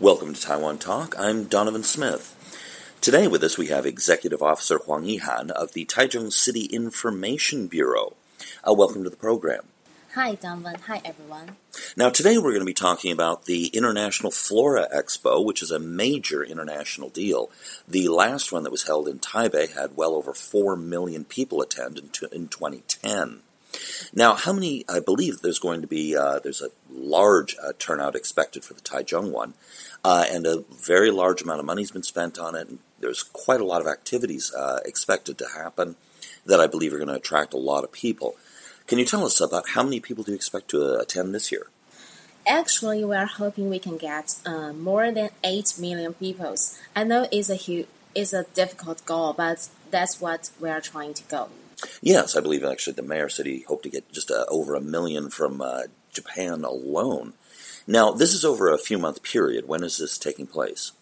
Welcome to Taiwan Talk. I'm Donovan Smith. Today with us we have Executive Officer Huang Yi-han of the Taichung City Information Bureau. Uh, welcome to the program. Hi, Donovan. Hi, everyone. Now, today we're going to be talking about the International Flora Expo, which is a major international deal. The last one that was held in Taipei had well over 4 million people attend in, in 2010. Now, how many? I believe there's going to be uh, there's a large uh, turnout expected for the Taichung one, uh, and a very large amount of money has been spent on it. And there's quite a lot of activities uh, expected to happen that I believe are going to attract a lot of people. Can you tell us about how many people do you expect to uh, attend this year? Actually, we are hoping we can get uh, more than eight million people. I know it's a huge, it's a difficult goal, but that's what we are trying to go. Yes, I believe actually the mayor said he hoped to get just uh, over a million from uh, Japan alone. Now, this is over a few month period. When is this taking place?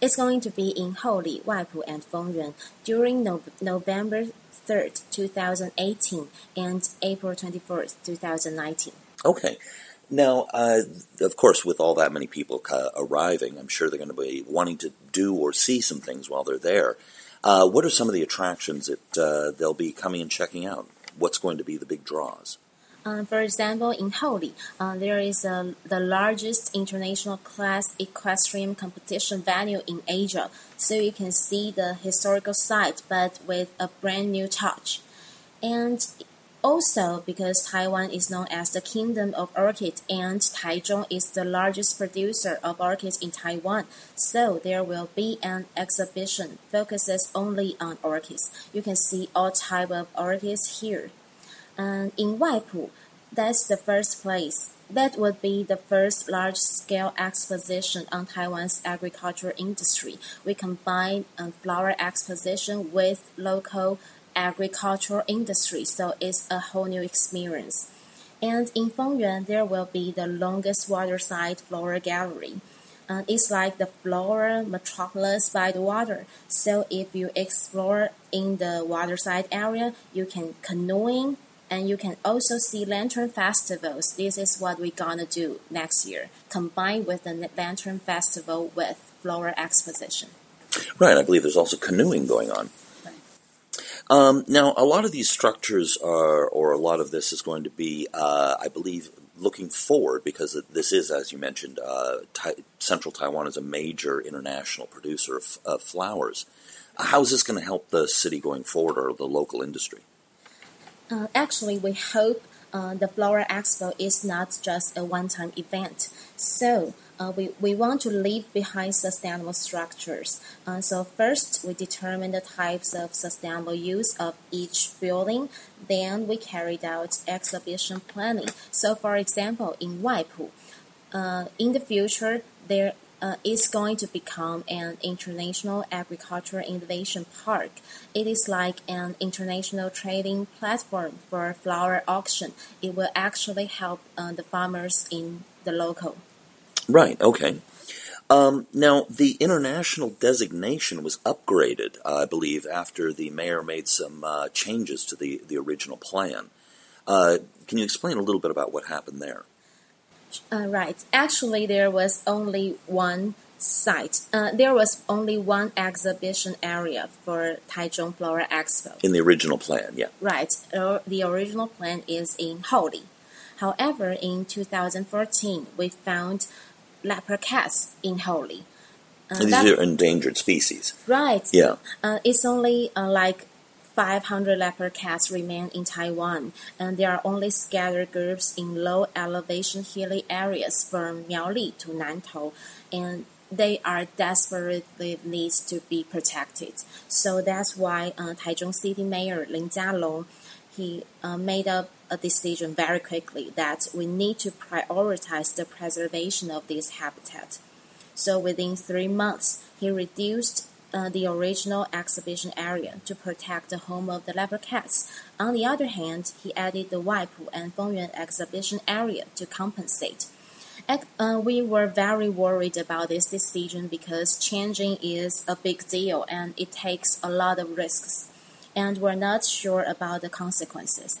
It's going to be in Houli, Waipu, and Fengyuan during no November 3rd, 2018, and April 24th, 2019. Okay. Now, uh, of course, with all that many people uh, arriving, I'm sure they're going to be wanting to do or see some things while they're there. Uh, what are some of the attractions that uh, they'll be coming and checking out? What's going to be the big draws? Uh, for example, in Houli, uh, there is uh, the largest international class equestrian competition venue in Asia, so you can see the historical site but with a brand new touch. And also, because Taiwan is known as the Kingdom of Orchids and Taichung is the largest producer of orchids in Taiwan, so there will be an exhibition focuses only on orchids. You can see all type of orchids here. And in Waipu, that's the first place. That would be the first large-scale exposition on Taiwan's agricultural industry. We combine a flower exposition with local agricultural industry, so it's a whole new experience. And in Fengyuan, there will be the longest waterside flora gallery. Uh, it's like the flora metropolis by the water. So if you explore in the waterside area, you can canoeing and you can also see lantern festivals. This is what we're gonna do next year, combined with the lantern festival with flora exposition. Right, I believe there's also canoeing going on. Um, now, a lot of these structures are, or a lot of this is going to be, uh, I believe, looking forward because this is, as you mentioned, uh, Central Taiwan is a major international producer of, of flowers. How is this going to help the city going forward or the local industry? Uh, actually, we hope uh, the Flower Expo is not just a one-time event. So uh, we, we want to leave behind sustainable structures. Uh, so first, we determine the types of sustainable use of each building. Then we carried out exhibition planning. So for example, in Waipu, uh, in the future, there uh, is going to become an international agricultural innovation park. It is like an international trading platform for flower auction. It will actually help uh, the farmers in the local. Right. Okay. Um, now, the international designation was upgraded, uh, I believe, after the mayor made some uh, changes to the, the original plan. Uh, can you explain a little bit about what happened there? Uh, right. Actually, there was only one site. Uh, there was only one exhibition area for Taichung Flora Expo. In the original plan, yeah. Right. The original plan is in Houli. However, in 2014, we found leopard cats in Houli. Uh, these that, are endangered species. Right. Yeah. Uh, it's only uh, like 500 leopard cats remain in Taiwan, and there are only scattered groups in low elevation hilly areas from Miaoli to Nantou, and they are desperately needs to be protected. So that's why uh, Taichung City Mayor Lin Jialong he uh, made up a decision very quickly that we need to prioritize the preservation of this habitat. So within three months, he reduced uh, the original exhibition area to protect the home of the leopard cats. On the other hand, he added the Waipu and Fengyuan exhibition area to compensate. Uh, we were very worried about this decision because changing is a big deal and it takes a lot of risks, and we're not sure about the consequences.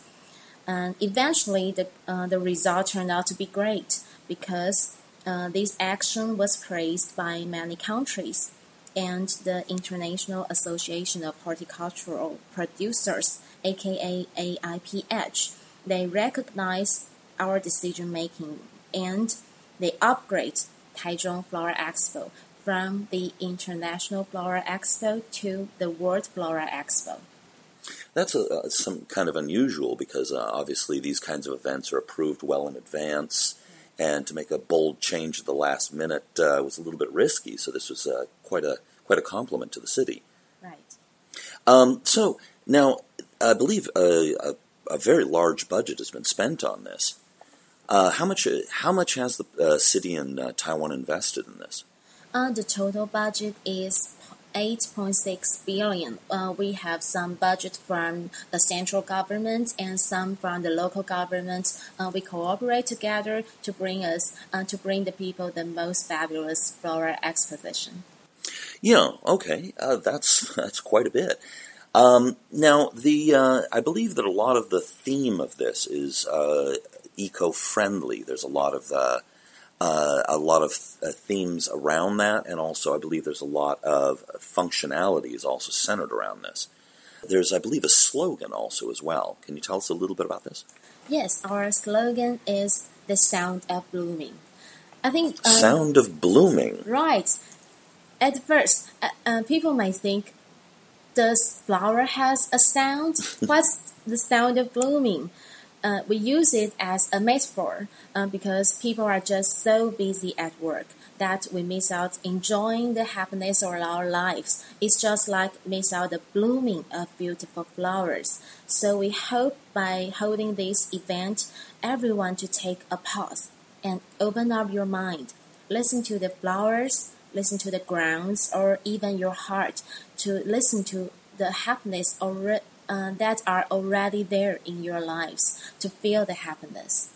And eventually, the uh, the result turned out to be great because Uh, this action was praised by many countries, and the International Association of Horticultural Producers, aka AIPH, they recognize our decision making and they upgrade Taichung Flower Expo from the International Flower Expo to the World Flower Expo. That's a, uh, some kind of unusual because uh, obviously these kinds of events are approved well in advance, and to make a bold change at the last minute uh, was a little bit risky. So this was uh, quite a quite a compliment to the city. Right. Um, so now I believe a, a, a, very large budget has been spent on this. Uh, how much how much has the uh, city in Taiwan invested in this? the total budget is 8.6 billion. Uh, we have some budget from the central government and some from the local government. Uh, we cooperate together to bring us uh, to bring the people the most fabulous flora exposition. Yeah, okay, uh, that's that's quite a bit. Um, now, the uh, I believe that a lot of the theme of this is uh, eco-friendly. There's a lot of uh, a lot of uh, themes around that, and also I believe there's a lot of functionalities also centered around this. There's, I believe, a slogan also as well. Can you tell us a little bit about this? Yes, our slogan is the sound of blooming. I think um, sound of blooming. Right. At first, uh, uh people might think, does flower has a sound? What's the sound of blooming? Uh, we use it as a metaphor uh, because people are just so busy at work that we miss out enjoying the happiness of our lives. It's just like miss out the blooming of beautiful flowers. So we hope by holding this event, everyone to take a pause and open up your mind. Listen to the flowers, listen to the grounds, or even your heart to listen to the happiness or uh, that are already there in your lives to feel the happiness.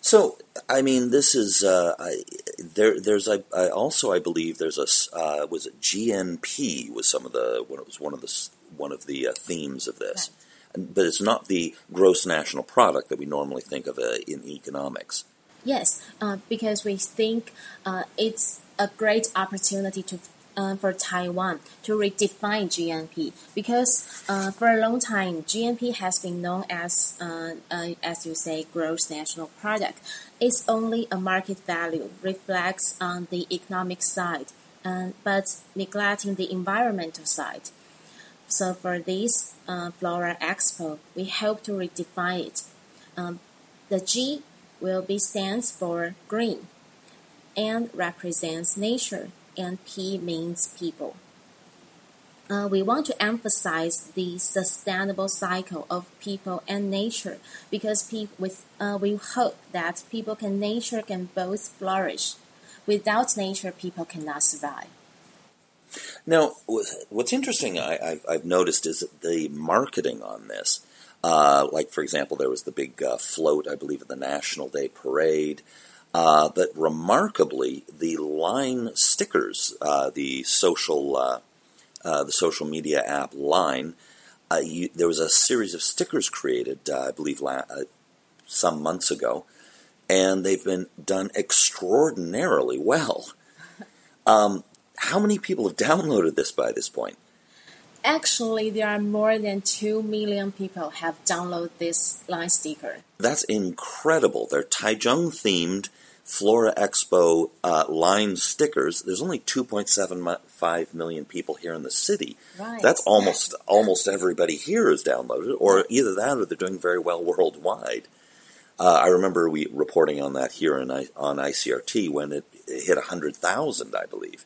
So, I mean, this is uh, I, there. There's I, I, also I believe there's a uh, was it GNP was some of the when it was one of the one of the uh, themes of this, right. but it's not the gross national product that we normally think of uh, in economics. Yes, uh, because we think it's a great opportunity to uh, for Taiwan to redefine GNP because uh, for a long time GNP has been known as uh, uh, as you say gross national product. It's only a market value reflects on the economic side, uh, but neglecting the environmental side. So for this uh, Flora Expo, we hope to redefine it. Um, the G will be stands for green and represents nature and P means people. Uh, we want to emphasize the sustainable cycle of people and nature because pe- with, uh, we hope that people and nature can both flourish. Without nature, people cannot survive. Now, what's interesting I, have noticed is the marketing on this. Uh, like, for example, there was the big uh, float, I believe, at the National Day Parade. Uh, but remarkably, the line stickers, uh, the social uh, uh the social media app Line, uh, you, there was a series of stickers created, I believe, la- some months ago, and they've been done extraordinarily well. Um, how many people have downloaded this by this point? Actually, there are more than 2 million people have downloaded this line sticker. That's incredible. They're Taichung themed Flora Expo uh, line stickers. There's only 2.75 million people here in the city. Right. That's almost almost everybody here is downloaded, or either that or they're doing very well worldwide. Uh, I remember we reporting on that here in, on ICRT when it, it hit 100,000, I believe.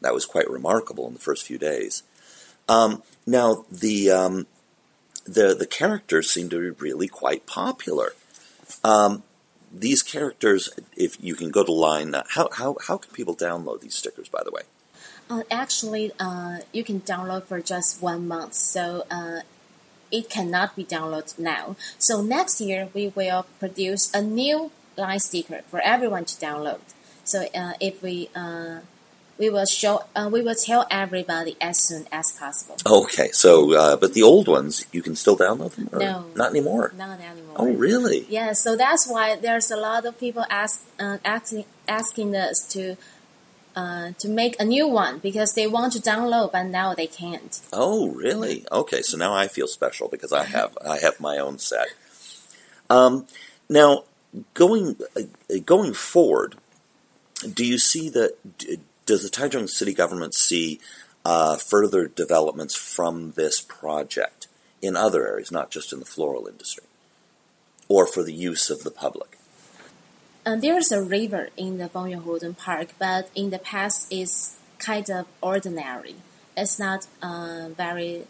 That was quite remarkable in the first few days. Um, now the um, the the characters seem to be really quite popular. Um, these characters, if you can go to line, uh, how, how, how can people download these stickers, by the way? Uh, actually, uh, you can download for just one month, so uh, it cannot be downloaded now. So next year, we will produce a new line sticker for everyone to download. So uh, if we we will show. Uh, we will tell everybody as soon as possible. Okay, so uh, but the old ones you can still download them? Or No. not anymore. Not anymore. Oh, really? Yeah, so that's why there's a lot of people ask, uh, asking asking us to uh, to make a new one because they want to download, but now they can't. Oh, really? Okay, so now I feel special because I have I have my own set. Um, now, going uh, going forward, do you see that? Does the Taichung city government see uh, further developments from this project in other areas, not just in the floral industry, or for the use of the public? And there's a river in the Fengyuan Huludun Park, but in the past it's kind of ordinary. It's not uh, very.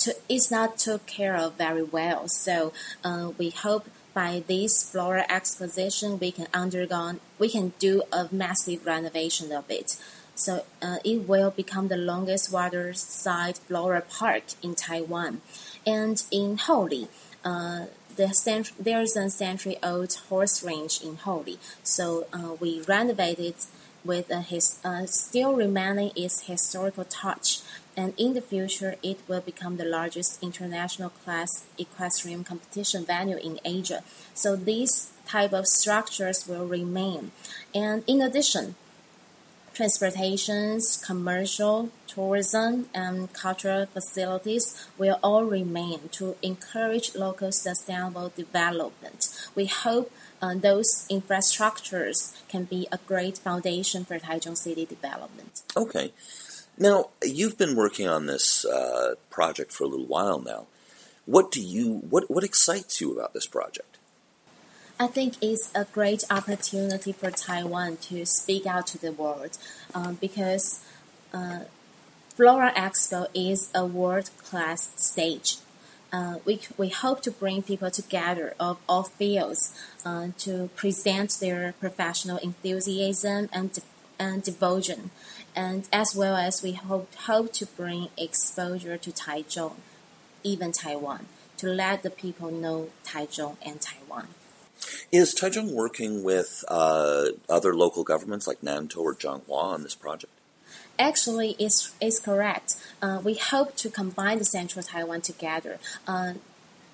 To, it's not took care of very well. So uh, we hope by this flora exposition we can undergo we can do a massive renovation of it. So uh, it will become the longest waterside flora park in Taiwan, and in Houli. Uh, the there's a century-old horse range in Houli, so uh, we renovated with a his, uh, still remaining its historical touch. And in the future, it will become the largest international class equestrian competition venue in Asia. So these type of structures will remain. And in addition, transportations, commercial, tourism, and cultural facilities will all remain to encourage local sustainable development. We hope uh, those infrastructures can be a great foundation for Taichung City development. Okay. Now, you've been working on this uh, project for a little while now. What do you what what excites you about this project? I think it's a great opportunity for Taiwan to speak out to the world um, because uh, Flora Expo is a world class stage. Uh, we, we hope to bring people together of all fields uh, to present their professional enthusiasm and, de- and devotion, and as well as we hope, hope to bring exposure to Taichung, even Taiwan, to let the people know Taichung and Taiwan. Is Taichung working with uh, other local governments like Nantou or Zhanghua on this project? Actually, it's, it's correct. Uh, we hope to combine the Central Taiwan together. Uh,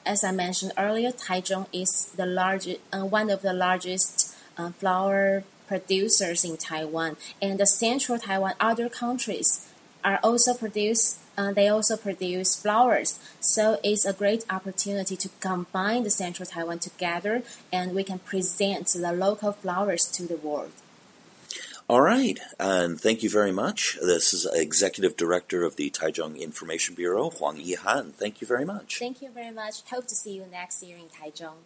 as I mentioned earlier, Taichung is the largest, uh, one of the largest uh, flower producers in Taiwan, and the Central Taiwan other countries are also produce. Uh, they also produce flowers, so it's a great opportunity to combine the Central Taiwan together, and we can present the local flowers to the world. All right, and thank you very much. This is Executive Director of the Taichung Information Bureau, Huang Yi-han. Thank you very much. Thank you very much. Hope to see you next year in Taichung.